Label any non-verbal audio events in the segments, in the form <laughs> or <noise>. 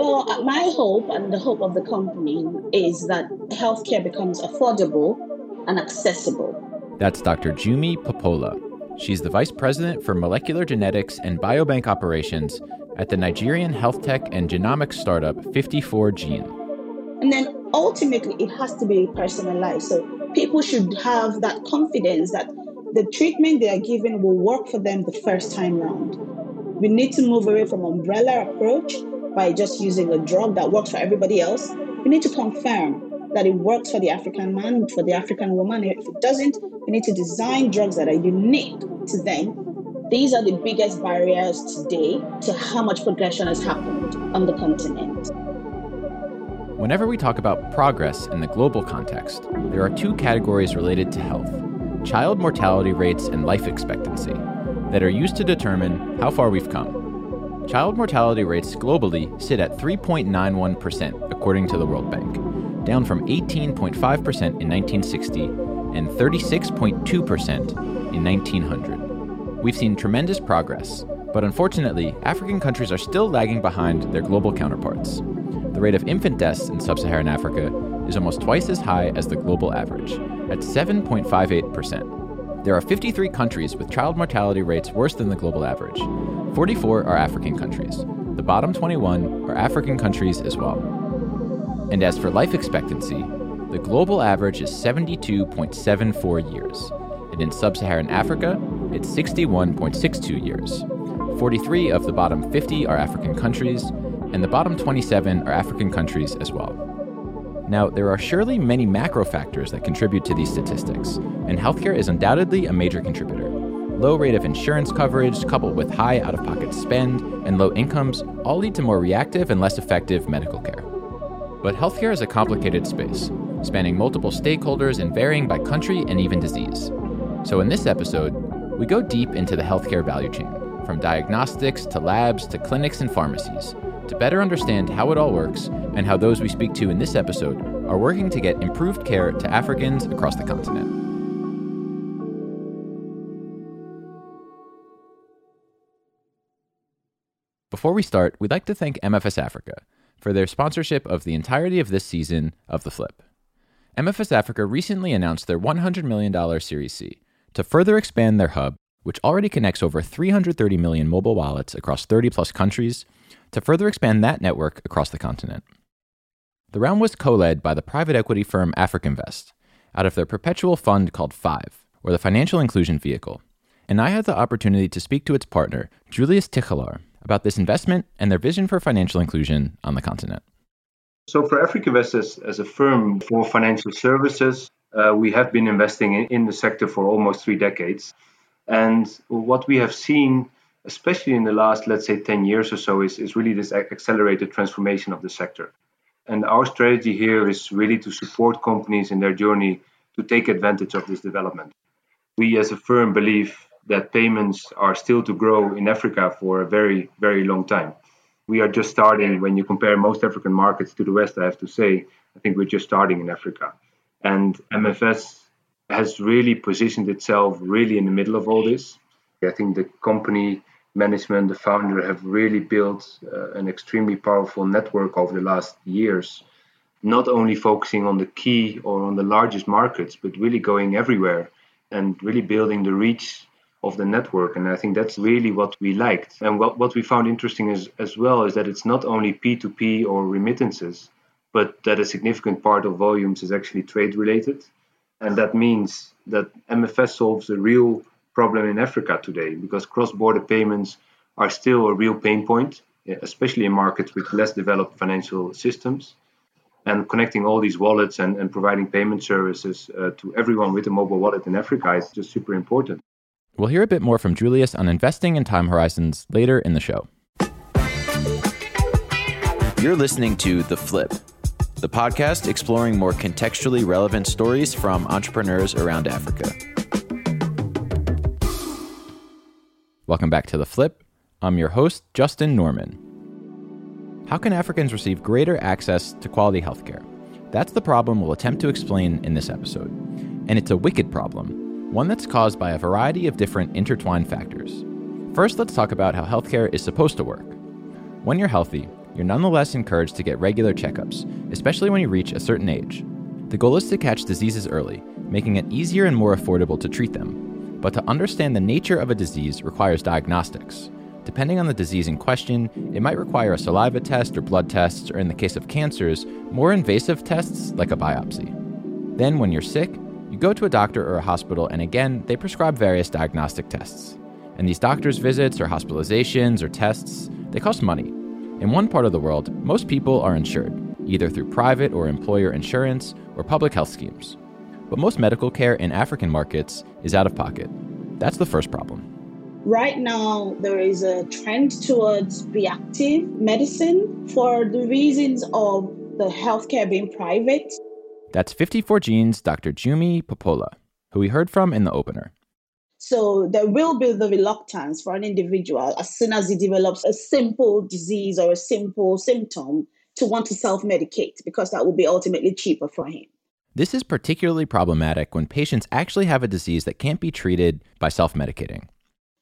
Well, my hope and the hope of the company is that healthcare becomes affordable and accessible. That's Dr. Jumi Popoola. She's the Vice President for Molecular Genetics and Biobank Operations at the Nigerian health tech and genomics startup 54Gene. And then ultimately, it has to be personalized. So people should have that confidence that the treatment they are given will work for them the first time round. We need to move away from umbrella approach by just using a drug that works for everybody else. We need to confirm that it works for the African man, for the African woman. If it doesn't, we need to design drugs that are unique to them. These are the biggest barriers today to how much progression has happened on the continent. Whenever we talk about progress in the global context, there are two categories related to health child mortality rates and life expectancy that are used to determine how far we've come. Child mortality rates globally sit at 3.91%, according to the World Bank, down from 18.5% in 1960 and 36.2% in 1900. We've seen tremendous progress, but unfortunately, African countries are still lagging behind their global counterparts. The rate of infant deaths in sub Saharan Africa is almost twice as high as the global average, at 7.58%. There are 53 countries with child mortality rates worse than the global average. 44 are African countries. The bottom 21 are African countries as well. And as for life expectancy, the global average is 72.74 years, and in sub Saharan Africa, it's 61.62 years. 43 of the bottom 50 are African countries, and the bottom 27 are African countries as well. Now, there are surely many macro factors that contribute to these statistics, and healthcare is undoubtedly a major contributor. Low rate of insurance coverage, coupled with high out of pocket spend and low incomes, all lead to more reactive and less effective medical care. But healthcare is a complicated space, spanning multiple stakeholders and varying by country and even disease. So, in this episode, we go deep into the healthcare value chain, from diagnostics to labs to clinics and pharmacies, to better understand how it all works and how those we speak to in this episode are working to get improved care to Africans across the continent. Before we start, we'd like to thank MFS Africa for their sponsorship of the entirety of this season of The Flip. MFS Africa recently announced their $100 million Series C to further expand their hub, which already connects over 330 million mobile wallets across 30 plus countries to further expand that network across the continent. The round was co led by the private equity firm AfricInvest out of their perpetual fund called Five, or the Financial Inclusion Vehicle. And I had the opportunity to speak to its partner, Julius Tichelaar, about this investment and their vision for financial inclusion on the continent. So, for AfricInvest as, as a firm for financial services, uh, we have been investing in, in the sector for almost three decades. And what we have seen especially in the last, let's say, 10 years or so, is, is really this accelerated transformation of the sector. And our strategy here is really to support companies in their journey to take advantage of this development. We, as a firm, believe that payments are still to grow in Africa for a very, very long time. We are just starting, when you compare most African markets to the West, I have to say, I think we're just starting in Africa. And MFS has really positioned itself really in the middle of all this. I think the company management, the founder, have really built uh, an extremely powerful network over the last years, not only focusing on the key or on the largest markets, but really going everywhere and really building the reach of the network. And I think that's really what we liked. And what, what we found interesting is, as well is that it's not only P2P or remittances, but that a significant part of volumes is actually trade related. And that means that MFS solves a real problem in Africa today because cross border payments are still a real pain point, especially in markets with less developed financial systems. And connecting all these wallets and, and providing payment services uh, to everyone with a mobile wallet in Africa is just super important. We'll hear a bit more from Julius on investing in time horizons later in the show. You're listening to The Flip, the podcast exploring more contextually relevant stories from entrepreneurs around Africa. Welcome back to The Flip. I'm your host, Justin Norman. How can Africans receive greater access to quality healthcare? That's the problem we'll attempt to explain in this episode. And it's a wicked problem, one that's caused by a variety of different intertwined factors. First, let's talk about how healthcare is supposed to work. When you're healthy, you're nonetheless encouraged to get regular checkups, especially when you reach a certain age. The goal is to catch diseases early, making it easier and more affordable to treat them. But to understand the nature of a disease requires diagnostics. Depending on the disease in question, it might require a saliva test or blood tests, or in the case of cancers, more invasive tests like a biopsy. Then, when you're sick, you go to a doctor or a hospital, and again, they prescribe various diagnostic tests. And these doctors' visits or hospitalizations or tests, they cost money. In one part of the world, most people are insured, either through private or employer insurance or public health schemes. But most medical care in African markets is out of pocket. That's the first problem. Right now, there is a trend towards reactive medicine for the reasons of the healthcare being private. That's 54gene's Dr. Jumi Popoola, who we heard from in the opener. So there will be the reluctance for an individual as soon as he develops a simple disease or a simple symptom to want to self medicate because that will be ultimately cheaper for him. This is particularly problematic when patients actually have a disease that can't be treated by self medicating.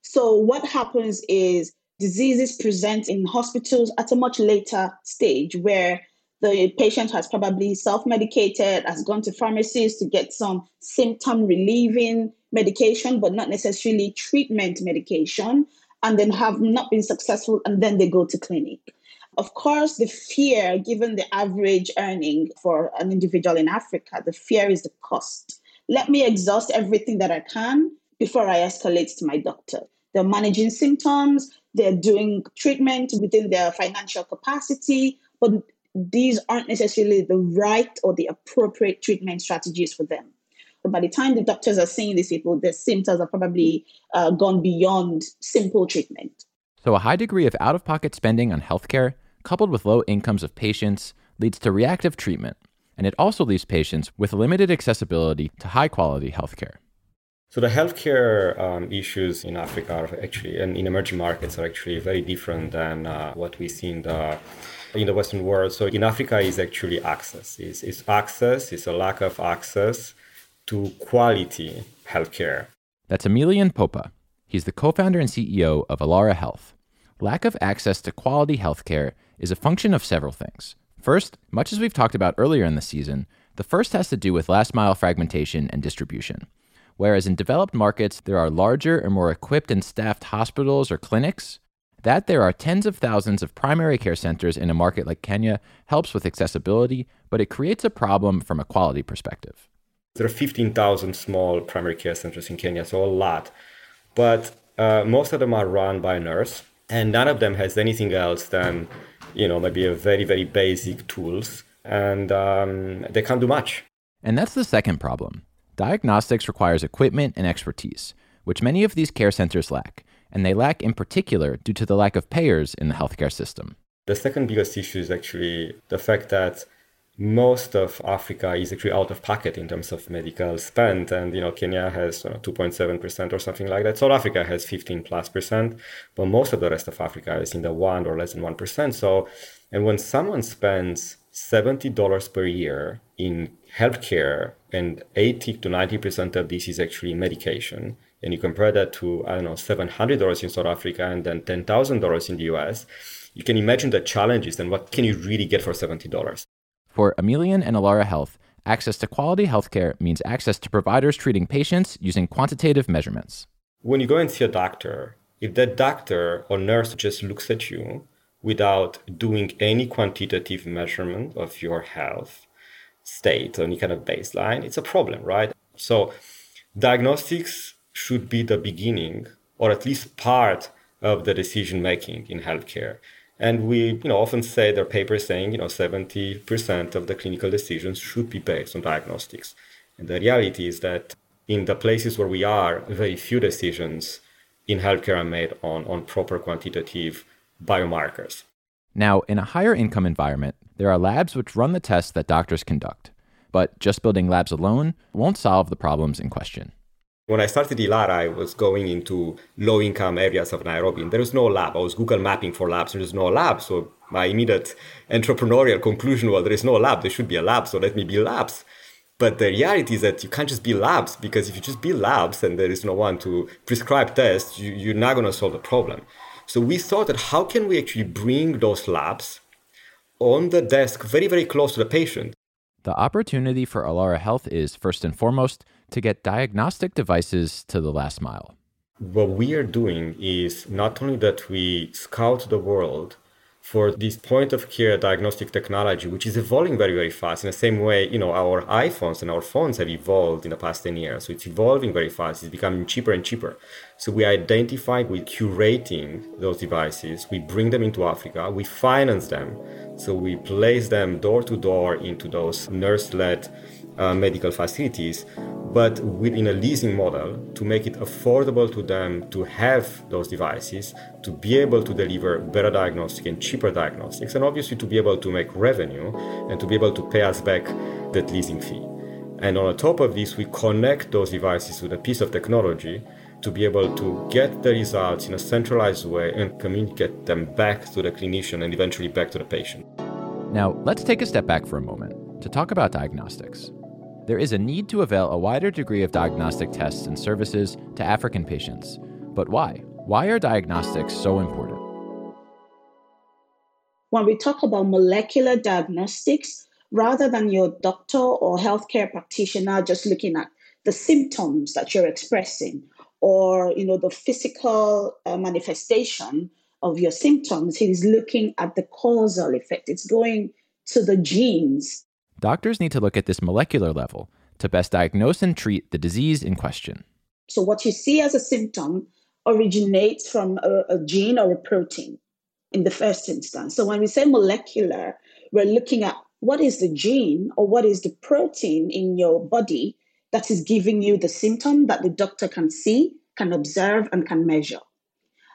So, what happens is diseases present in hospitals at a much later stage where the patient has probably self medicated, has gone to pharmacies to get some symptom relieving medication, but not necessarily treatment medication, and then have not been successful, and then they go to clinic. Of course, the fear, given the average earning for an individual in Africa, the fear is the cost. Let me exhaust everything that I can before I escalate to my doctor. They're managing symptoms, they're doing treatment within their financial capacity, but these aren't necessarily the right or the appropriate treatment strategies for them. But by the time the doctors are seeing these people, their symptoms are probably uh, gone beyond simple treatment. So, a high degree of out of pocket spending on healthcare, coupled with low incomes of patients, leads to reactive treatment. And it also leaves patients with limited accessibility to high quality healthcare. So the healthcare um, issues in Africa are actually and in emerging markets are actually very different than uh, what we see in the in the Western world. So in Africa is actually access. It's, it's access. It's a lack of access to quality healthcare. That's Emilian Popa. He's the co-founder and CEO of Ilara Health. Lack of access to quality healthcare is a function of several things. First, much as we've talked about earlier in the season, the first has to do with last mile fragmentation and distribution. Whereas in developed markets, there are larger or more equipped and staffed hospitals or clinics, that there are tens of thousands of primary care centers in a market like Kenya helps with accessibility, but it creates a problem from a quality perspective. There are 15,000 small primary care centers in Kenya, so a lot. But uh, most of them are run by a nurse, and none of them has anything else than, you know, maybe a very, very basic tools, and um, they can't do much. And that's the second problem. Diagnostics requires equipment and expertise, which many of these care centers lack, and they lack in particular due to the lack of payers in the healthcare system. The second biggest issue is actually the fact that most of Africa is actually out of pocket in terms of medical spend. And, you know, Kenya has 2.7% or something like that. South Africa has 15 plus percent, but most of the rest of Africa is in the one or less than 1%. So, and when someone spends $70 per year in healthcare and 80 to 90% of this is actually medication and you compare that to i don't know $700 in south africa and then $10000 in the us you can imagine the challenges and what can you really get for $70 for Emilian and Ilara Health access to quality healthcare means access to providers treating patients using quantitative measurements when you go and see a doctor if that doctor or nurse just looks at you without doing any quantitative measurement of your health state, or any kind of baseline, it's a problem, right? So diagnostics should be the beginning or at least part of the decision making in healthcare. And we, you know, often say there are papers saying, you know, 70% of the clinical decisions should be based on diagnostics. And the reality is that in the places where we are, very few decisions in healthcare are made on, on proper quantitative biomarkers. Now, in a higher income environment, there are labs which run the tests that doctors conduct. But just building labs alone won't solve the problems in question. When I started Ilara, I was going into low income areas of Nairobi, and there was no lab. I was Google mapping for labs, there was no lab. So my immediate entrepreneurial conclusion was there is no lab, there should be a lab, so let me build labs. But the reality is that you can't just build labs because if you just build labs and there is no one to prescribe tests, you, you're not going to solve the problem. So we thought that how can we actually bring those labs on the desk, very, very close to the patient. The opportunity for Ilara Health is, first and foremost, to get diagnostic devices to the last mile. What we are doing is not only that we scout the world for this point of care diagnostic technology, which is evolving very, very fast. In the same way, you know, our iPhones and our phones have evolved in the past 10 years. So it's evolving very fast. It's becoming cheaper and cheaper. So we identify with curating those devices. We bring them into Africa. We finance them. So we place them door to door into those nurse-led uh, medical facilities but within a leasing model to make it affordable to them to have those devices, to be able to deliver better diagnostic and cheaper diagnostics, and obviously to be able to make revenue and to be able to pay us back that leasing fee. And on top of this, we connect those devices with a piece of technology to be able to get the results in a centralized way and communicate them back to the clinician and eventually back to the patient. Now, let's take a step back for a moment to talk about diagnostics there is a need to avail a wider degree of diagnostic tests and services to African patients. But why? Why are diagnostics so important? When we talk about molecular diagnostics, rather than your doctor or healthcare practitioner just looking at the symptoms that you're expressing or you know the physical uh, manifestation of your symptoms he's looking at the causal effect it's going to the genes doctors need to look at this molecular level to best diagnose and treat the disease in question. So, what you see as a symptom originates from a, a gene or a protein in the first instance. So, when we say molecular, we're looking at what is the gene or what is the protein in your body that is giving you the symptom that the doctor can see, can observe, and can measure.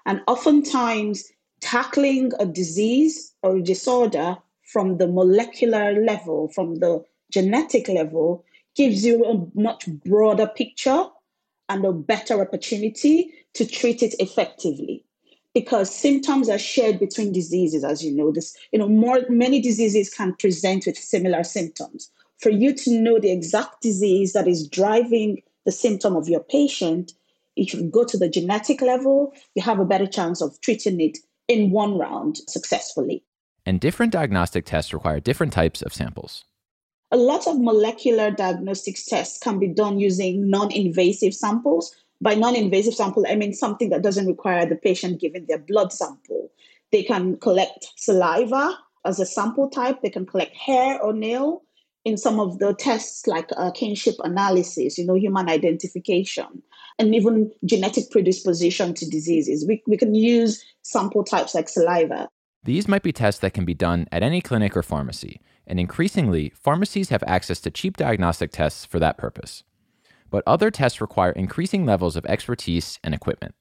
And oftentimes, tackling a disease or a disorder from the molecular level, from the genetic level, gives you a much broader picture and a better opportunity to treat it effectively. Because symptoms are shared between diseases as you know. This you know more many diseases can present with similar symptoms. For you to know the exact disease that is driving the symptom of your patient if you go to the genetic level you have a better chance of treating it in one round successfully and different diagnostic tests require different types of samples. A lot of molecular diagnostics tests can be done using non invasive samples. By non invasive sample, I mean something that doesn't require the patient giving their blood sample. They can collect saliva as a sample type, they can collect hair or nail. In some of the tests, like uh, kinship analysis, you know, human identification, and even genetic predisposition to diseases, we, we can use sample types like saliva. These might be tests that can be done at any clinic or pharmacy, and increasingly, pharmacies have access to cheap diagnostic tests for that purpose. But other tests require increasing levels of expertise and equipment.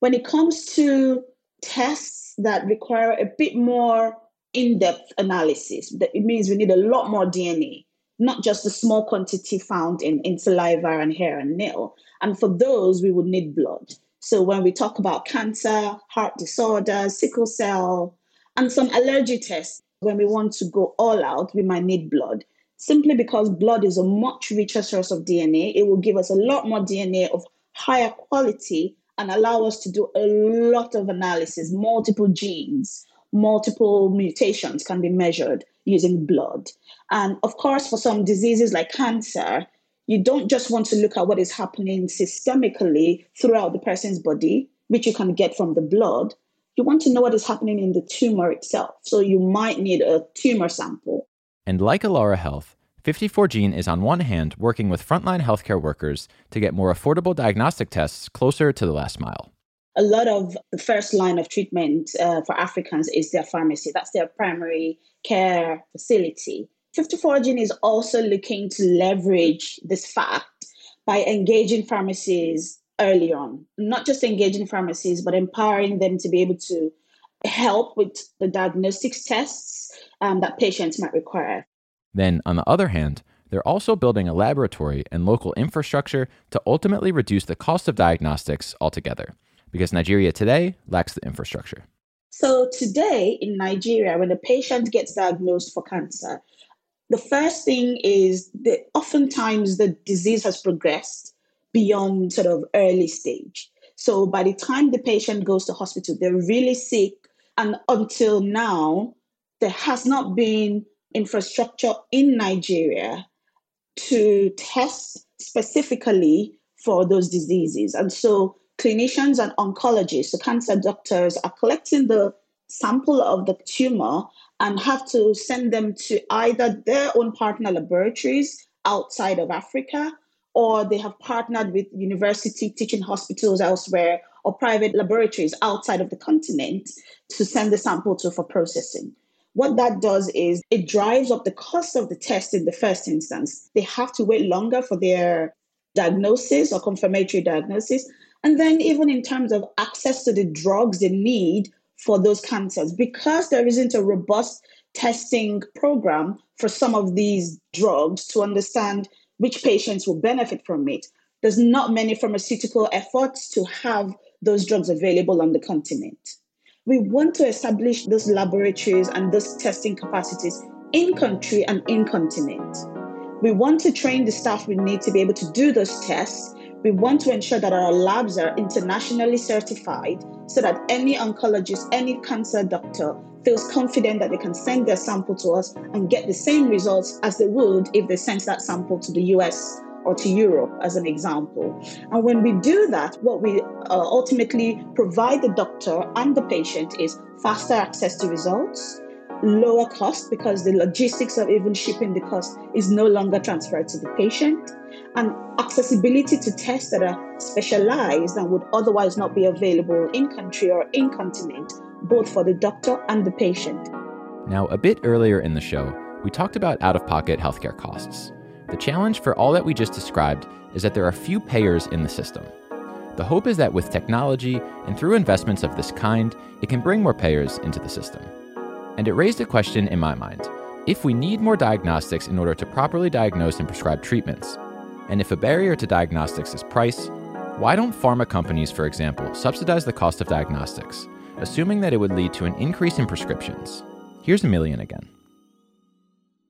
When it comes to tests that require a bit more in depth analysis, it means we need a lot more DNA, not just the small quantity found in, in saliva and hair and nail. And for those, we would need blood. So when we talk about cancer, heart disorders, sickle cell, and some allergy tests. When we want to go all out, we might need blood. Simply because blood is a much richer source of DNA, it will give us a lot more DNA of higher quality and allow us to do a lot of analysis. Multiple genes, multiple mutations can be measured using blood. And of course, for some diseases like cancer, you don't just want to look at what is happening systemically throughout the person's body, which you can get from the blood, you want to know what is happening in the tumor itself. So you might need a tumor sample. And like Ilara Health, 54Gene is on one hand working with frontline healthcare workers to get more affordable diagnostic tests closer to the last mile. A lot of the first line of treatment uh, for Africans is their pharmacy. That's their primary care facility. 54Gene is also looking to leverage this fact by engaging pharmacies early on, not just engaging pharmacies, but empowering them to be able to help with the diagnostics tests um, that patients might require. Then, on the other hand, they're also building a laboratory and local infrastructure to ultimately reduce the cost of diagnostics altogether, because Nigeria today lacks the infrastructure. So, today in Nigeria, when a patient gets diagnosed for cancer, the first thing is that oftentimes the disease has progressed beyond sort of early stage. So by the time the patient goes to hospital, they're really sick. And until now, there has not been infrastructure in Nigeria to test specifically for those diseases. And so clinicians and oncologists, the cancer doctors, are collecting the sample of the tumor and have to send them to either their own partner laboratories outside of Africa or they have partnered with university teaching hospitals elsewhere or private laboratories outside of the continent to send the sample to for processing. What that does is it drives up the cost of the test in the first instance. They have to wait longer for their diagnosis or confirmatory diagnosis. And then, even in terms of access to the drugs they need for those cancers, because there isn't a robust testing program for some of these drugs to understand which patients will benefit from it. There's not many pharmaceutical efforts to have those drugs available on the continent. We want to establish those laboratories and those testing capacities in country and in continent. We want to train the staff we need to be able to do those tests. We want to ensure that our labs are internationally certified so that any oncologist, any cancer doctor feels confident that they can send their sample to us and get the same results as they would if they sent that sample to the US or to Europe, as an example. And when we do that, what we uh, ultimately provide the doctor and the patient is faster access to results, lower cost because the logistics of even shipping the cost is no longer transferred to the patient, and accessibility to tests that are specialized and would otherwise not be available in country or in continent both for the doctor and the patient. Now, a bit earlier in the show, we talked about out of pocket healthcare costs. The challenge for all that we just described is that there are few payers in the system. The hope is that with technology and through investments of this kind, it can bring more payers into the system. And it raised a question in my mind if we need more diagnostics in order to properly diagnose and prescribe treatments, and if a barrier to diagnostics is price, why don't pharma companies, for example, subsidize the cost of diagnostics? Assuming that it would lead to an increase in prescriptions. Here's Emilian again.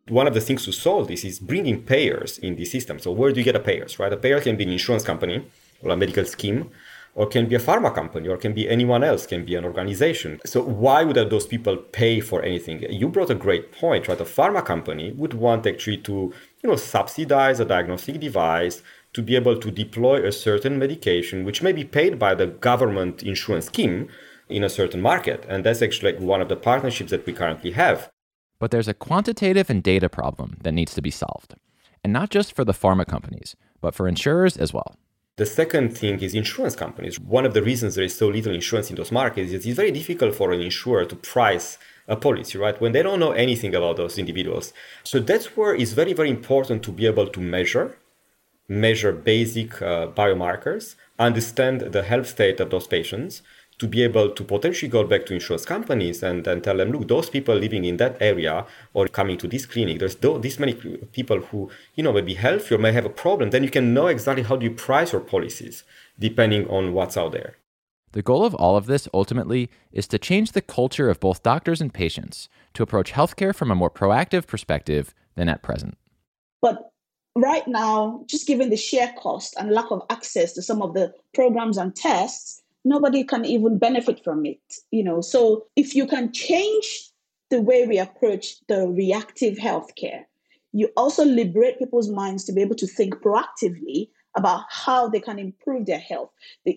One of the things to solve this is bringing payers in the system. So where do you get a payers, right? A payer can be an insurance company or a medical scheme, or can be a pharma company, or can be anyone else, can be an organization. So why would those people pay for anything? You brought a great point, right? A pharma company would want actually to, you know, subsidize a diagnostic device to be able to deploy a certain medication, which may be paid by the government insurance scheme, in a certain market. And that's actually one of the partnerships that we currently have. But there's a quantitative and data problem that needs to be solved. And not just for the pharma companies, but for insurers as well. The second thing is insurance companies. One of the reasons there is so little insurance in those markets is it's very difficult for an insurer to price a policy, right? When they don't know anything about those individuals. So that's where it's very, very important to be able to measure, measure basic uh, biomarkers, understand the health state of those patients, to be able to potentially go back to insurance companies and, and tell them, look, those people living in that area or coming to this clinic, there's this many people who, you know, may be healthy or may have a problem, then you can know exactly how do you price your policies depending on what's out there. The goal of all of this ultimately is to change the culture of both doctors and patients to approach healthcare from a more proactive perspective than at present. But right now, just given the sheer cost and lack of access to some of the programs and tests, nobody can even benefit from it you know so if you can change the way we approach the reactive healthcare you also liberate people's minds to be able to think proactively about how they can improve their health.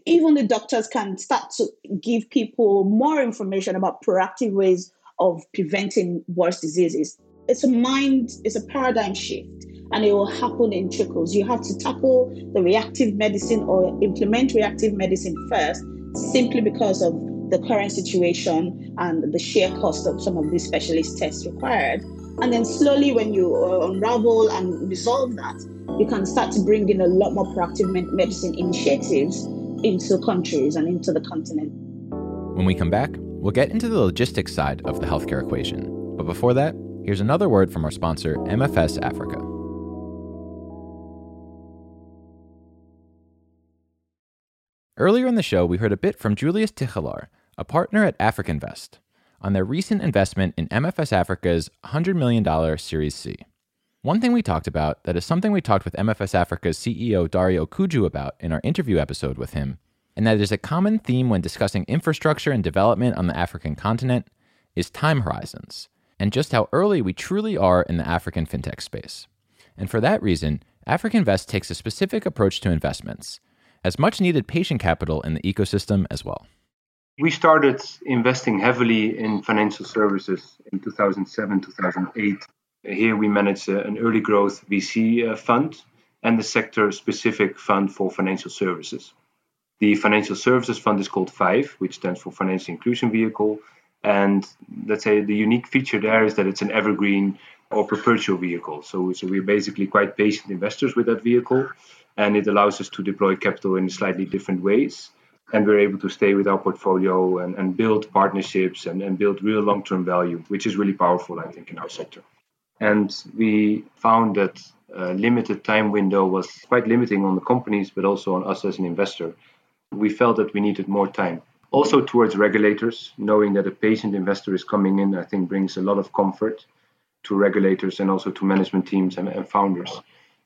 even the doctors can start to give people more information about proactive ways of preventing worse diseases. It's a mind, it's a paradigm shift, and it will happen in trickles. You have to tackle the reactive medicine or implement reactive medicine first simply because of the current situation and the sheer cost of some of these specialist tests required. And then slowly, when you uh, unravel and resolve that, you can start to bring in a lot more proactive medicine initiatives into countries and into the continent. When we come back, we'll get into the logistics side of the healthcare equation. But before that, here's another word from our sponsor, MFS Africa. Earlier in the show, we heard a bit from Julius Tichelaar, a partner at AfricInvest, on their recent investment in MFS Africa's $100 million Series C. One thing we talked about that is something we talked with MFS Africa's CEO Dare Okoudjou about in our interview episode with him, and that is a common theme when discussing infrastructure and development on the African continent, is time horizons, and just how early we truly are in the African fintech space. And for that reason, AfricInvest takes a specific approach to investments, as much needed patient capital in the ecosystem as well. We started investing heavily in financial services in 2007, 2008. Here we manage an early growth VC uh, fund and the sector specific fund for financial services. The financial services fund is called FIVE, which stands for Financial Inclusion Vehicle. And let's say the unique feature there is that it's an evergreen or perpetual vehicle. So, so we're basically quite patient investors with that vehicle, and it allows us to deploy capital in slightly different ways. And we're able to stay with our portfolio and, and build partnerships and, and build real long term value, which is really powerful, I think, in our sector. And we found that a limited time window was quite limiting on the companies, but also on us as an investor we felt that we needed more time. Also, towards regulators, knowing that a patient investor is coming in, I think brings a lot of comfort to regulators and also to management teams and, and founders.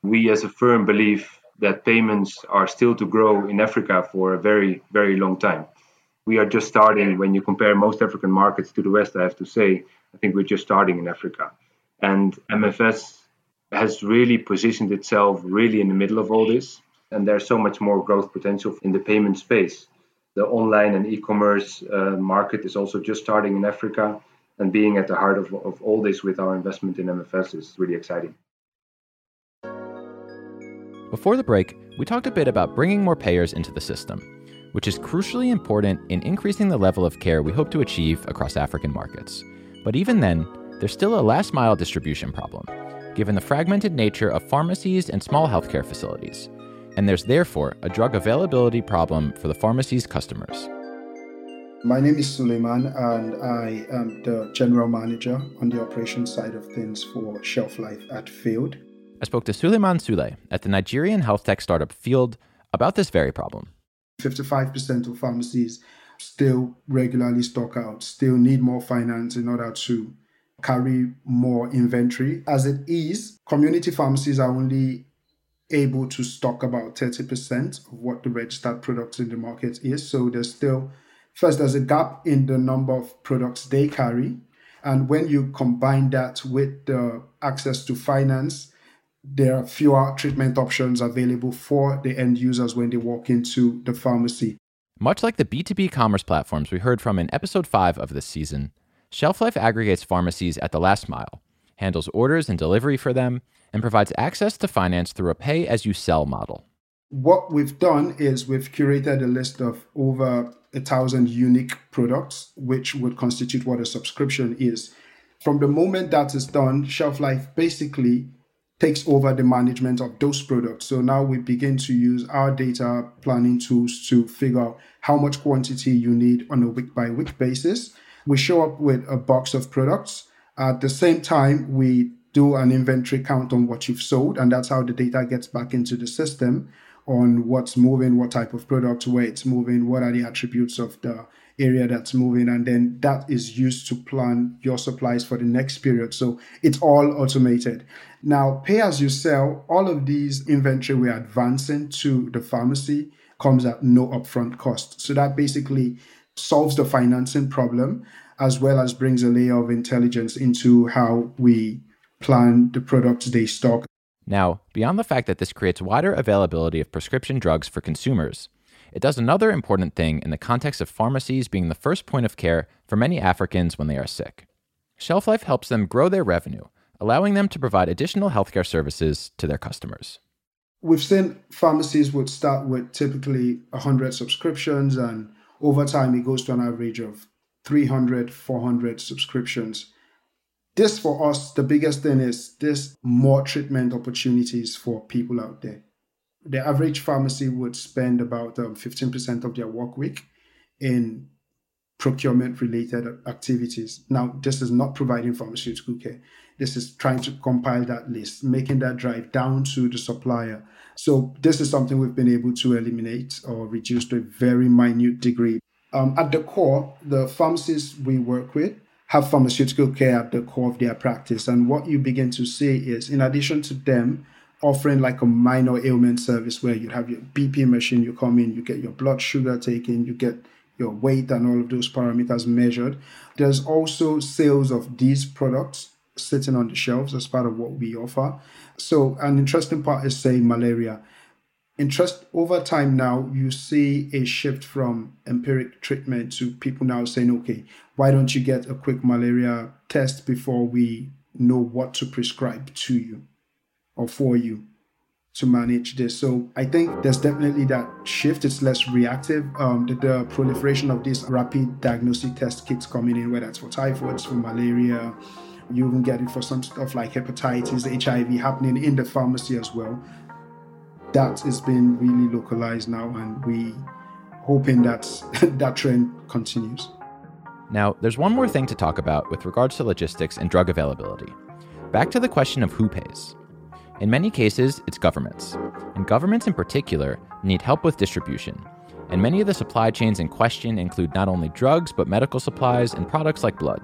We as a firm believe that payments are still to grow in Africa for a very, very long time. We are just starting when you compare most African markets to the West, I have to say, I think we're just starting in Africa. And MFS has really positioned itself really in the middle of all this and there's so much more growth potential in the payment space. The online and e-commerce uh, market is also just starting in Africa, and being at the heart of, of all this with our investment in MFS is really exciting. Before the break, we talked a bit about bringing more payers into the system, which is crucially important in increasing the level of care we hope to achieve across African markets. But even then, there's still a last mile distribution problem, given the fragmented nature of pharmacies and small healthcare facilities and there's therefore a drug availability problem for the pharmacy's customers. My name is Suleman, and I am the general manager on the operations side of things for Shelf Life at Field. I spoke to Suleman Sule at the Nigerian health tech startup Field about this very problem. 55% of pharmacies still regularly stock out, still need more finance in order to carry more inventory. As it is, community pharmacies are only able to stock about 30% of what the registered products in the market is. So there's still, first, there's a gap in the number of products they carry. And when you combine that with the access to finance, there are fewer treatment options available for the end users when they walk into the pharmacy. Much like the B2B commerce platforms we heard from in episode 5 of this season, Shelf Life aggregates pharmacies at the last mile, handles orders and delivery for them, and provides access to finance through a pay as you sell model. What we've done is we've curated a list of over a thousand unique products, which would constitute what a subscription is. From the moment that is done, Shelf Life basically takes over the management of those products. So now we begin to use our data planning tools to figure out how much quantity you need on a week by week basis. We show up with a box of products. At the same time, we do an inventory count on what you've sold, and that's how the data gets back into the system on what's moving, what type of product, where it's moving, what are the attributes of the area that's moving, and then that is used to plan your supplies for the next period. So it's all automated. Now, pay as you sell, all of these inventory we're advancing to the pharmacy comes at no upfront cost. So that basically solves the financing problem as well as brings a layer of intelligence into how we plan the products they stock. Now, beyond the fact that this creates wider availability of prescription drugs for consumers, it does another important thing in the context of pharmacies being the first point of care for many Africans when they are sick. Shelf Life helps them grow their revenue, allowing them to provide additional healthcare services to their customers. We've seen pharmacies would start with typically 100 subscriptions, and over time it goes to an average of 300, 400 subscriptions this for us, the biggest thing is this more treatment opportunities for people out there. The average pharmacy would spend about um, 15% of their work week in procurement related activities. Now, this is not providing pharmaceutical care. This is trying to compile that list, making that drive down to the supplier. So, this is something we've been able to eliminate or reduce to a very minute degree. Um, at the core, the pharmacies we work with have pharmaceutical care at the core of their practice. And what you begin to see is, in addition to them offering like a minor ailment service where you have your BP machine, you come in, you get your blood sugar taken, you get your weight and all of those parameters measured. There's also sales of these products sitting on the shelves as part of what we offer. So, an interesting part is, say, malaria. Interest over time now, you see a shift from empiric treatment to people now saying, okay, why don't you get a quick malaria test before we know what to prescribe to you or for you to manage this. So I think there's definitely that shift. It's less reactive. Um, the, the, proliferation of these rapid diagnostic test kits coming in, whether it's for typhoid, for malaria, you even get it for some stuff like hepatitis, HIV happening in the pharmacy as well. That is being really localized now, and we hoping that <laughs> that trend continues. Now, there's one more thing to talk about with regards to logistics and drug availability. Back to the question of who pays. In many cases, it's governments, and governments in particular need help with distribution. And many of the supply chains in question include not only drugs, but medical supplies and products like blood.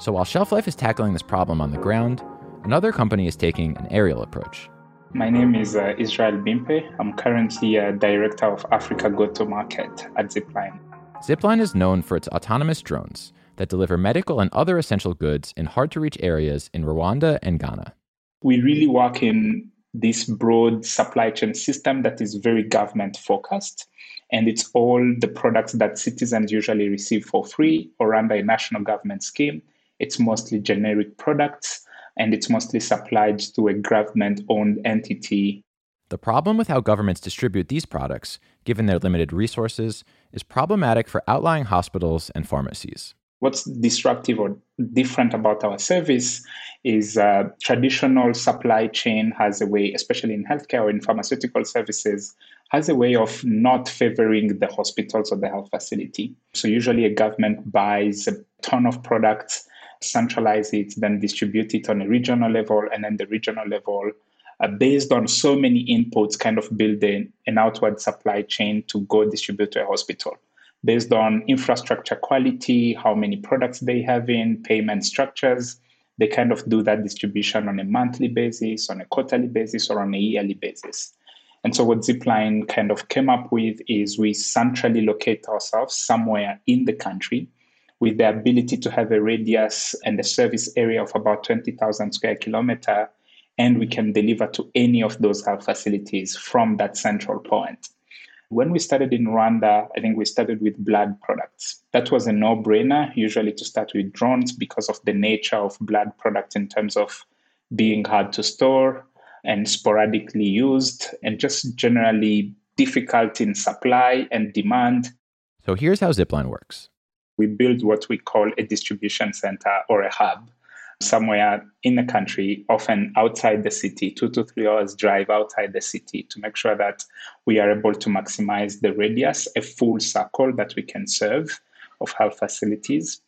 So while Shelf Life is tackling this problem on the ground, another company is taking an aerial approach. My name is uh, Israel Bimpe. I'm currently a director of Africa Go to Market at Zipline. Zipline is known for its autonomous drones that deliver medical and other essential goods in hard to reach areas in Rwanda and Ghana we really work in this broad supply chain system that is very government focused. And it's all the products that citizens usually receive for free or under a national government scheme. It's mostly generic products and it's mostly supplied to a government owned entity. The problem with how governments distribute these products, given their limited resources, is problematic for outlying hospitals and pharmacies. What's disruptive or different about our service is uh, traditional supply chain has a way, especially in healthcare or in pharmaceutical services, has a way of not favoring the hospitals or the health facility. So usually a government buys a ton of products, centralize it, then distribute it on a regional level, and then the regional level uh, based on so many inputs, kind of build an outward supply chain to go distribute to a hospital based on infrastructure quality, how many products they have in, payment structures. They kind of do that distribution on a monthly basis, on a quarterly basis, or on a yearly basis. And so, what Zipline kind of came up with is we centrally locate ourselves somewhere in the country with the ability to have a radius and a service area of about 20,000 square kilometer, and we can deliver to any of those health facilities from that central point. When we started in Rwanda, I think we started with blood products. That was a no brainer, usually to start with drones because of the nature of blood products in terms of being hard to store and sporadically used and just generally difficult in supply and demand. So here's how Zipline works we build what we call a distribution center or a hub somewhere in the country, often outside the city, two to three hours drive outside the city to make sure that we are able to maximize the radius, a full circle that we can serve of health facilities.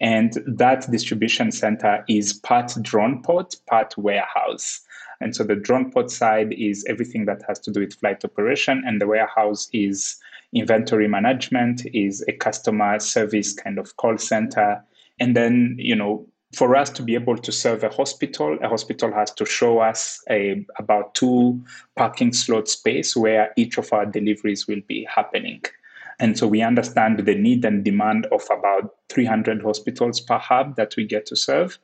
And that distribution center is part drone port, part warehouse. And so the drone port side is everything that has to do with flight operation, and the warehouse is inventory management, is a customer service kind of call center. And then, you know, for us to be able to serve a hospital, a hospital has to show us a, about two parking slot space where each of our deliveries will be happening. And so we understand the need and demand of about 300 hospitals per hub that we get to serve.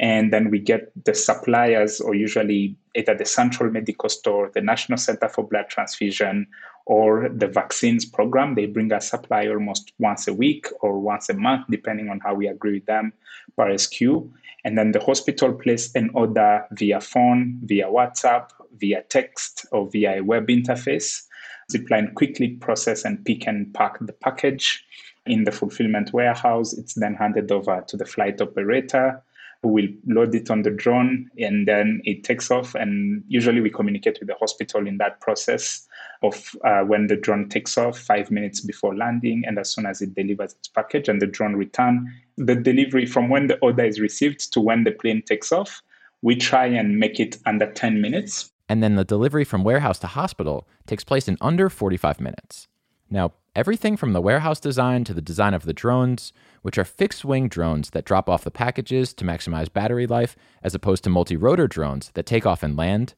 And then we get the suppliers, or usually either the Central Medical Store, the National Center for Blood Transfusion, or the vaccines program. They bring us supply almost once a week or once a month, depending on how we agree with them per SKU. And then the hospital place an order via phone, via WhatsApp, via text, or via a web interface. Zipline quickly process and pick and pack the package in the fulfillment warehouse. It's then handed over to the flight operator who will load it on the drone and then it takes off. And usually we communicate with the hospital in that process of uh, when the drone takes off, five minutes before landing, and as soon as it delivers its package and the drone return, the delivery from when the order is received to when the plane takes off, we try and make it under 10 minutes. And then the delivery from warehouse to hospital takes place in under 45 minutes. Now, everything from the warehouse design to the design of the drones, which are fixed wing drones that drop off the packages to maximize battery life, as opposed to multi rotor drones that take off and land,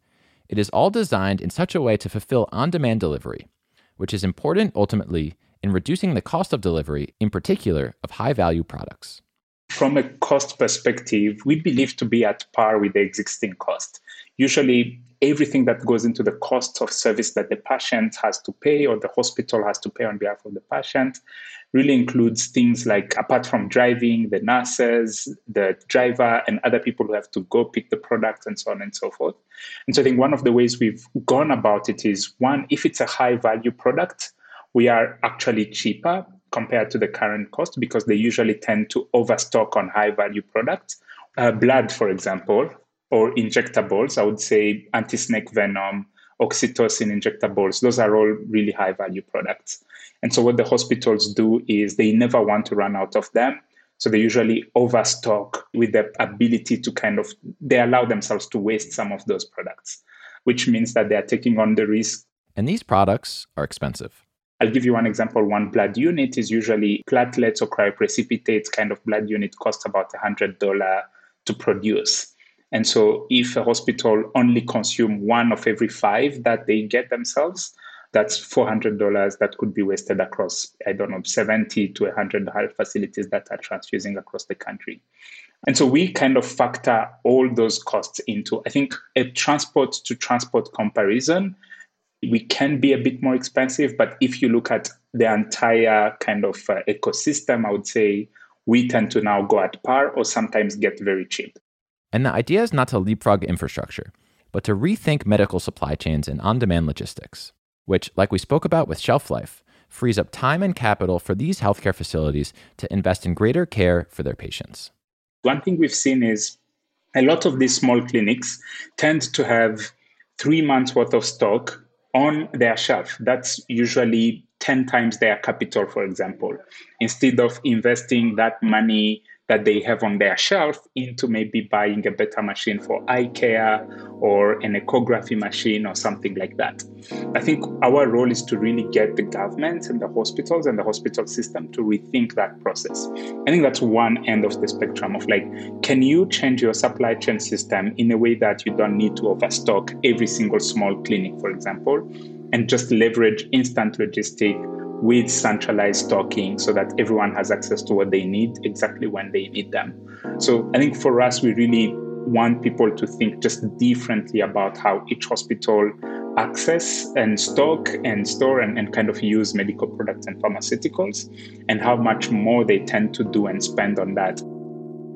it is all designed in such a way to fulfill on demand delivery, which is important ultimately in reducing the cost of delivery, in particular of high value products. From a cost perspective, we believe to be at par with the existing cost. Usually, everything that goes into the cost of service that the patient has to pay or the hospital has to pay on behalf of the patient really includes things like apart from driving the nurses the driver and other people who have to go pick the product and so on and so forth. And so i think one of the ways we've gone about it is one if it's a high value product we are actually cheaper compared to the current cost because they usually tend to overstock on high value products. Uh, blood for example or injectables, I would say anti-snake venom, oxytocin injectables, those are all really high value products. And so what the hospitals do is they never want to run out of them. So they usually overstock with the ability to kind of, they allow themselves to waste some of those products, which means that they are taking on the risk. And these products are expensive. I'll give you one example. One blood unit is usually platelets or cryoprecipitates kind of blood unit costs about $100 to produce. And so if a hospital only consume one of every five that they get themselves, that's $400 that could be wasted across, I don't know, 70 to 100 health facilities that are transfusing across the country. And so we kind of factor all those costs into, I think, a transport to transport comparison. We can be a bit more expensive, but if you look at the entire kind of uh, ecosystem, I would say we tend to now go at par or sometimes get very cheap. And the idea is not to leapfrog infrastructure, but to rethink medical supply chains and on demand logistics, which, like we spoke about with shelf life, frees up time and capital for these healthcare facilities to invest in greater care for their patients. One thing we've seen is a lot of these small clinics tend to have three months worth of stock on their shelf. That's usually 10 times their capital, for example. Instead of investing that money that they have on their shelf into maybe buying a better machine for eye care or an echography machine or something like that. I think our role is to really get the government and the hospitals and the hospital system to rethink that process. I think that's one end of the spectrum of like, can you change your supply chain system in a way that you don't need to overstock every single small clinic, for example, and just leverage instant logistic with centralized stocking so that everyone has access to what they need exactly when they need them. So I think for us, we really want people to think just differently about how each hospital access and stock and store and, and kind of use medical products and pharmaceuticals and how much more they tend to do and spend on that.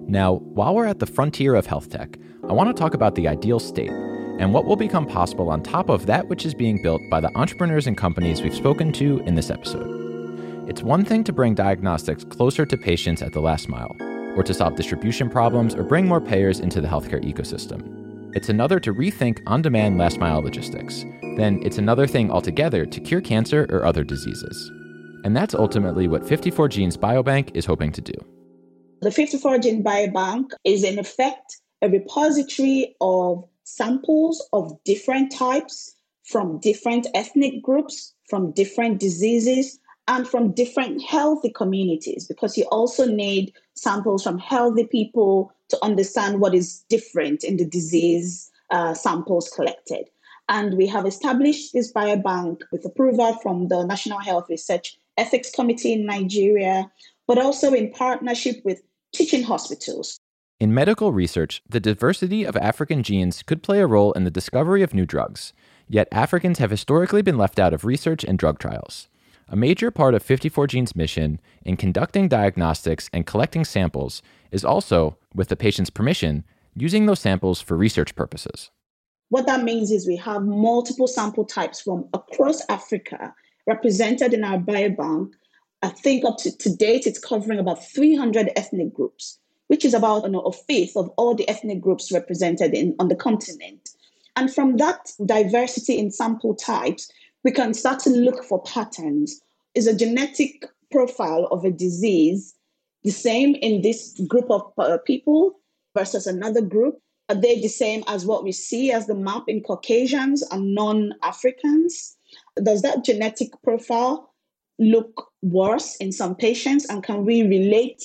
Now, while we're at the frontier of health tech, I want to talk about the ideal state and what will become possible on top of that which is being built by the entrepreneurs and companies we've spoken to in this episode. It's one thing to bring diagnostics closer to patients at the last mile, or to solve distribution problems or bring more payers into the healthcare ecosystem. It's another to rethink on demand last mile logistics. Then it's another thing altogether to cure cancer or other diseases. And that's ultimately what 54gene's Biobank is hoping to do. The 54gene Biobank is, in effect, a repository of samples of different types from different ethnic groups, from different diseases, and from different healthy communities, because you also need samples from healthy people to understand what is different in the disease uh, samples collected. And we have established this biobank with approval from the National Health Research Ethics Committee in Nigeria, but also in partnership with teaching hospitals in medical research, the diversity of African genes could play a role in the discovery of new drugs, yet Africans have historically been left out of research and drug trials. A major part of 54gene's mission in conducting diagnostics and collecting samples is also, with the patient's permission, using those samples for research purposes. What that means is we have multiple sample types from across Africa represented in our biobank. I think up to, to date, it's covering about 300 ethnic groups which is about you know, a fifth of all the ethnic groups represented in, on the continent. And from that diversity in sample types, we can start to look for patterns. Is a genetic profile of a disease the same in this group of uh, people versus another group? Are they the same as what we see as the map in Caucasians and non Africans? Does that genetic profile look worse in some patients? And can we relate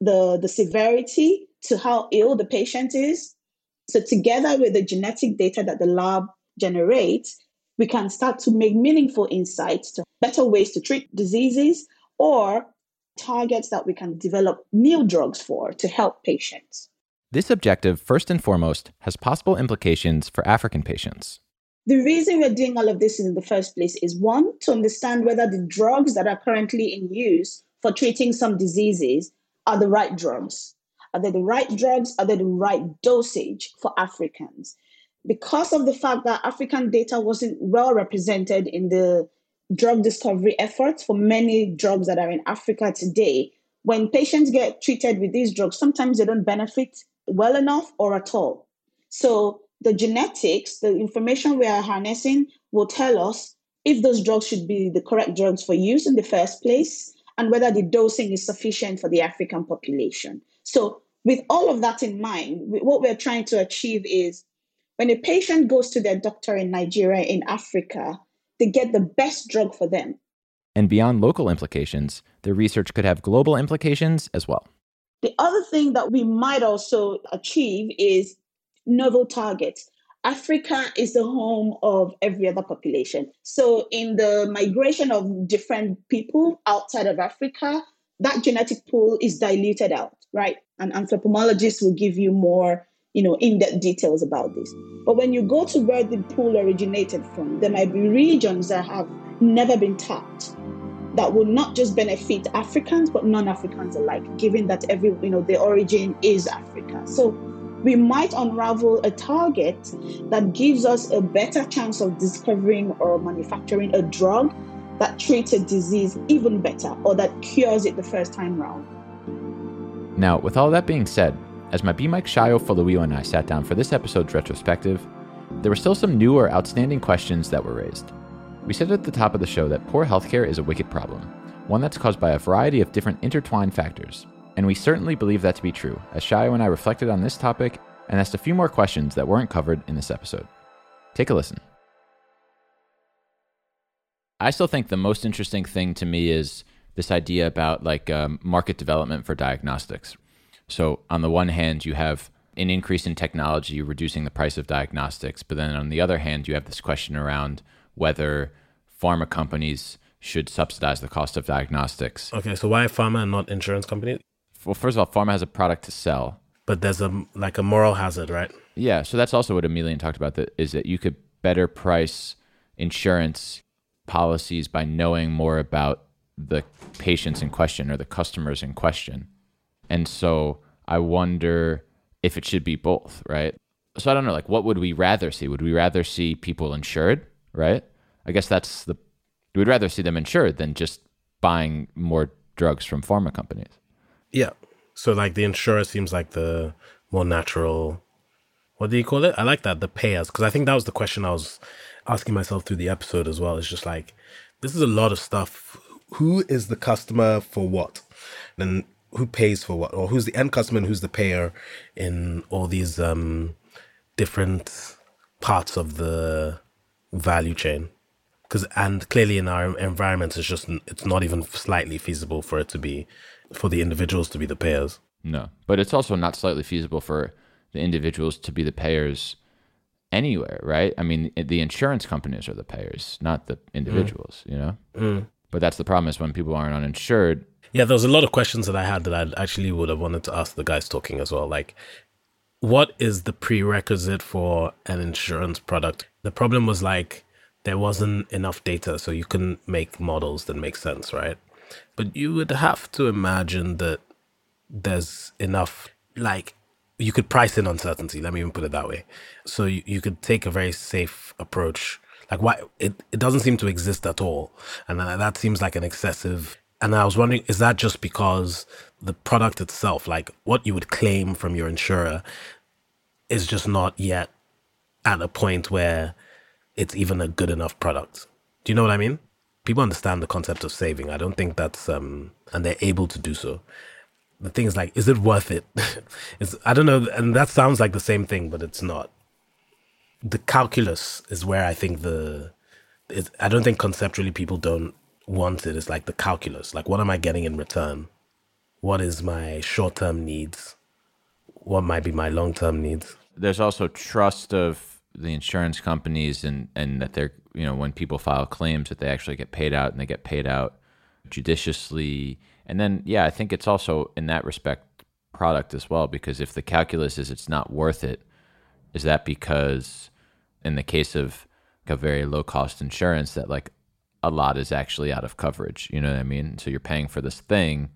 the, the severity to how ill the patient is. So, together with the genetic data that the lab generates, we can start to make meaningful insights to better ways to treat diseases or targets that we can develop new drugs for to help patients. This objective, first and foremost, has possible implications for African patients. The reason we're doing all of this in the first place is one, to understand whether the drugs that are currently in use for treating some diseases are the right drugs. Are they the right drugs? Are they the right dosage for Africans? Because of the fact that African data wasn't well represented in the drug discovery efforts for many drugs that are in Africa today, when patients get treated with these drugs, sometimes they don't benefit well enough or at all. So the genetics, the information we are harnessing will tell us if those drugs should be the correct drugs for use in the first place and whether the dosing is sufficient for the African population. So, with all of that in mind, what we're trying to achieve is when a patient goes to their doctor in Nigeria, in Africa, they get the best drug for them. And beyond local implications, the research could have global implications as well. The other thing that we might also achieve is novel targets. Africa is the home of every other population. So, in the migration of different people outside of Africa, that genetic pool is diluted out, right? And anthropologists will give you more, you know, in-depth details about this. But when you go to where the pool originated from, there might be regions that have never been tapped that will not just benefit Africans but non-Africans alike, given that every you know the origin is Africa. So we might unravel a target that gives us a better chance of discovering or manufacturing a drug that treats a disease even better or that cures it the first time round. Now, with all that being said, as my B Mike Shayo Foluyo and I sat down for this episode's retrospective, there were still some new or outstanding questions that were raised. We said at the top of the show that poor healthcare is a wicked problem, one that's caused by a variety of different intertwined factors. And we certainly believe that to be true, as Shayo and I reflected on this topic and asked a few more questions that weren't covered in this episode. Take a listen. I still think the most interesting thing to me is this idea about like um, market development for diagnostics. So, on the one hand, you have an increase in technology reducing the price of diagnostics, but then on the other hand, you have this question around whether pharma companies should subsidize the cost of diagnostics. Okay, so why pharma and not insurance companies? Well, first of all, pharma has a product to sell, but there's a like a moral hazard, right? Yeah, so that's also what Emilian talked about. That is that you could better price insurance policies by knowing more about the patients in question or the customers in question, and so I wonder if it should be both, right? So I don't know, like, what would we rather see? Would we rather see people insured right? I guess that's the we'd rather see them insured than just buying more drugs from pharma companies. Yeah. So like the insurer seems like the more natural what do you call it? I like that, the payers, because I think that was the question I was asking myself through the episode as well. It's just like this is a lot of stuff. Who is the customer for what? And who pays for what? Or who's the end customer and who's the payer in all these um different parts of the value chain because and clearly in our environment it's just it's not even slightly feasible for it to be for the individuals to be the payers no but it's also not slightly feasible for the individuals to be the payers anywhere right i mean the insurance companies are the payers not the individuals mm. you know mm. but that's the problem is when people aren't uninsured yeah there was a lot of questions that i had that i actually would have wanted to ask the guys talking as well like what is the prerequisite for an insurance product the problem was like there wasn't enough data, so you couldn't make models that make sense, right? But you would have to imagine that there's enough, like, you could price in uncertainty. Let me even put it that way. So you, you could take a very safe approach. Like, why it, it doesn't seem to exist at all. And that seems like an excessive. And I was wondering, is that just because the product itself, like what you would claim from your insurer, is just not yet at a point where it's even a good enough product. Do you know what I mean? People understand the concept of saving. I don't think that's um and they're able to do so. The thing is like, is it worth it? <laughs> it's I don't know, and that sounds like the same thing, but it's not. The calculus is where I think the I don't think conceptually people don't want it. It's like the calculus. Like what am I getting in return? What is my short term needs? What might be my long term needs? There's also trust of the insurance companies and and that they're you know, when people file claims that they actually get paid out and they get paid out judiciously. And then, yeah, I think it's also in that respect product as well, because if the calculus is it's not worth it, is that because in the case of like a very low cost insurance that like a lot is actually out of coverage? You know what I mean? So you're paying for this thing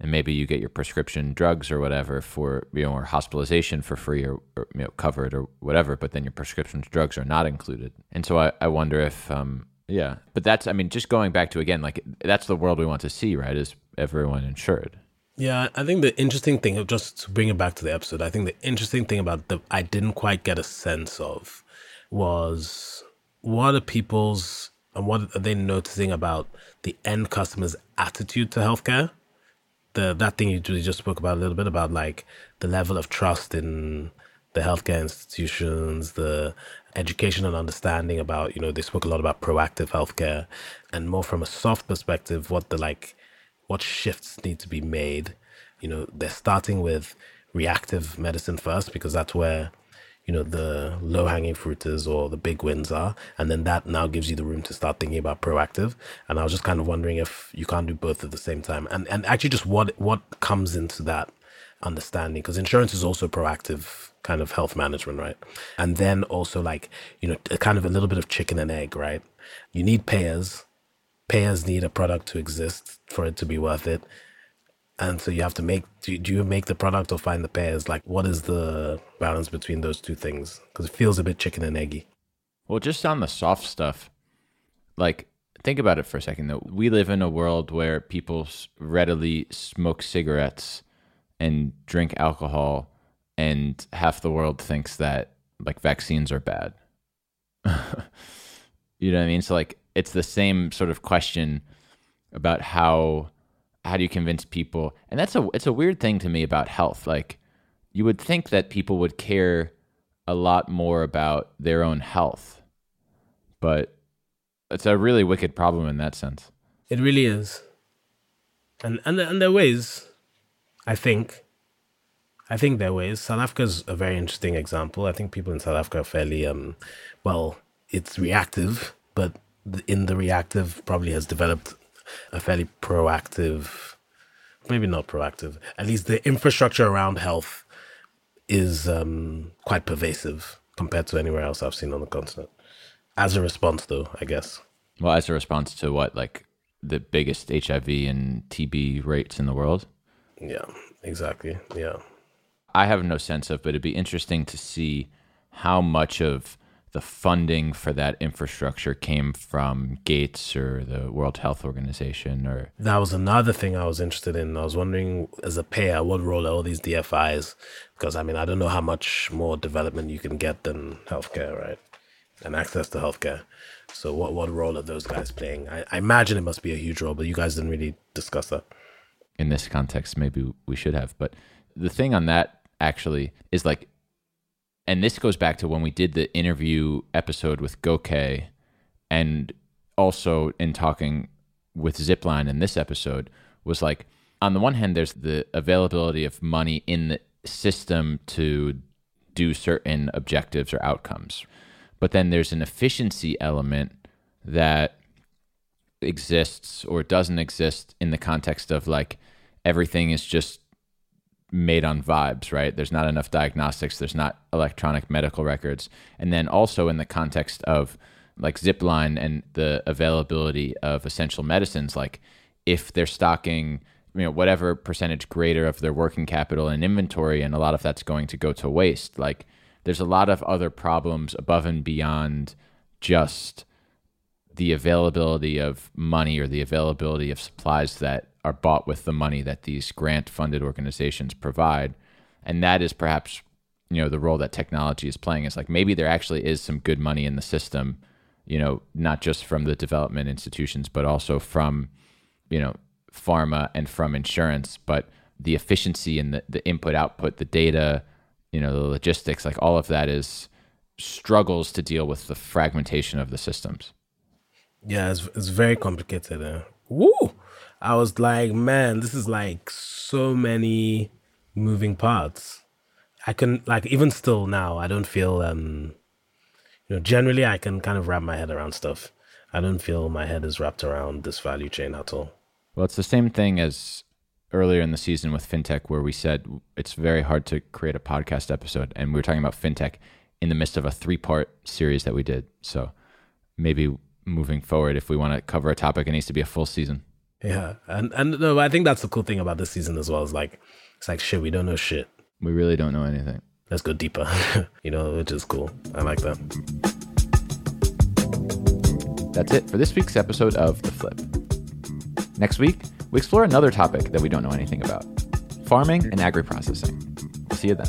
and maybe you get your prescription drugs or whatever for you know or hospitalization for free or, or you know covered or whatever but then your prescription drugs are not included. And so i, I wonder if um yeah but that's i mean just going back to again like that's the world we want to see right is everyone insured. Yeah i think the interesting thing just to bring it back to the episode i think the interesting thing about the i didn't quite get a sense of was what are people's and what are they noticing about the end customer's attitude to healthcare the that thing you just spoke about a little bit about like the level of trust in the healthcare institutions, the education and understanding about, you know, they spoke a lot about proactive healthcare and more from a soft perspective, what the like what shifts need to be made. You know, they're starting with reactive medicine first because that's where you know the low hanging fruit is or the big wins are. And then that now gives you the room to start thinking about proactive. And i was just kind of wondering if you can't do both at the same time. And and actually just what what comes into that understanding? Because insurance is also proactive kind of health management right? And then also like you know kind of a little bit of chicken and egg right? You need payers. Payers need a product to exist for it to be worth it and so you have to make do, do you make the product or find the pairs? Like what is the balance between those two things? Because it feels a bit chicken and eggy. Well just on the soft stuff like think about it for a second though. We live in a world where people readily smoke cigarettes and drink alcohol and half the world thinks that like vaccines are bad. <laughs> You know what i mean? So like it's the same sort of question about how how do you convince people? And that's a it's a weird thing to me about health. Like you would think that people would care a lot more about their own health. But it's a really wicked problem in that sense. It really is. And and and there are ways, I think. I think there are ways. South Africa is a very interesting example. I think people in South Africa are fairly um well, it's reactive, but in the reactive probably has developed a fairly proactive, maybe not proactive, at least the infrastructure around health is um, quite pervasive compared to anywhere else I've seen on the continent. As a response, though, I guess. Well, as a response to what, like the biggest HIV and TB rates in the world? Yeah, exactly. Yeah. I have no sense of, but it'd be interesting to see how much of the funding for that infrastructure came from Gates or the World Health Organization or that was another thing I was interested in. I was wondering as a payer what role are all these DFIs because I mean I don't know how much more development you can get than healthcare, right? And access to healthcare. So what what role are those guys playing? I, I imagine it must be a huge role, but you guys didn't really discuss that. In this context, maybe we should have. But the thing on that actually is like and this goes back to when we did the interview episode with Goke and also in talking with Zipline in this episode was like on the one hand there's the availability of money in the system to do certain objectives or outcomes. But then there's an efficiency element that exists or doesn't exist in the context of like everything is just made on vibes, right? There's not enough diagnostics, there's not electronic medical records. And then also in the context of like Zipline and the availability of essential medicines, like if they're stocking, you know, whatever percentage greater of their working capital and inventory, and a lot of that's going to go to waste, like there's a lot of other problems above and beyond just the availability of money or the availability of supplies that are bought with the money that these grant funded organizations provide. And that is perhaps, you know, the role that technology is playing is like maybe there actually is some good money in the system, you know, not just from the development institutions, but also from, you know, pharma and from insurance. But the efficiency and the, the input output, the data, you know, the logistics, like all of that is struggles to deal with the fragmentation of the systems. Yeah, it's, it's very complicated. Uh. Woo! I was like, man, this is like so many moving parts. I can like even still now, I don't feel um you know, generally I can kind of wrap my head around stuff. I don't feel my head is wrapped around this value chain at all. Well, it's the same thing as earlier in the season with fintech, where we said it's very hard to create a podcast episode, and we were talking about fintech in the midst of a three-part series that we did. So maybe moving forward, if we want to cover a topic, it needs to be a full season. Yeah, and and no, I think that's the cool thing about this season as well. Is like it's like shit, we don't know shit. We really don't know anything. Let's go deeper, <laughs> you know, which is cool. I like that. That's it for this week's episode of The Flip. Next week, we explore another topic that we don't know anything about farming and agri processing. We'll See you then.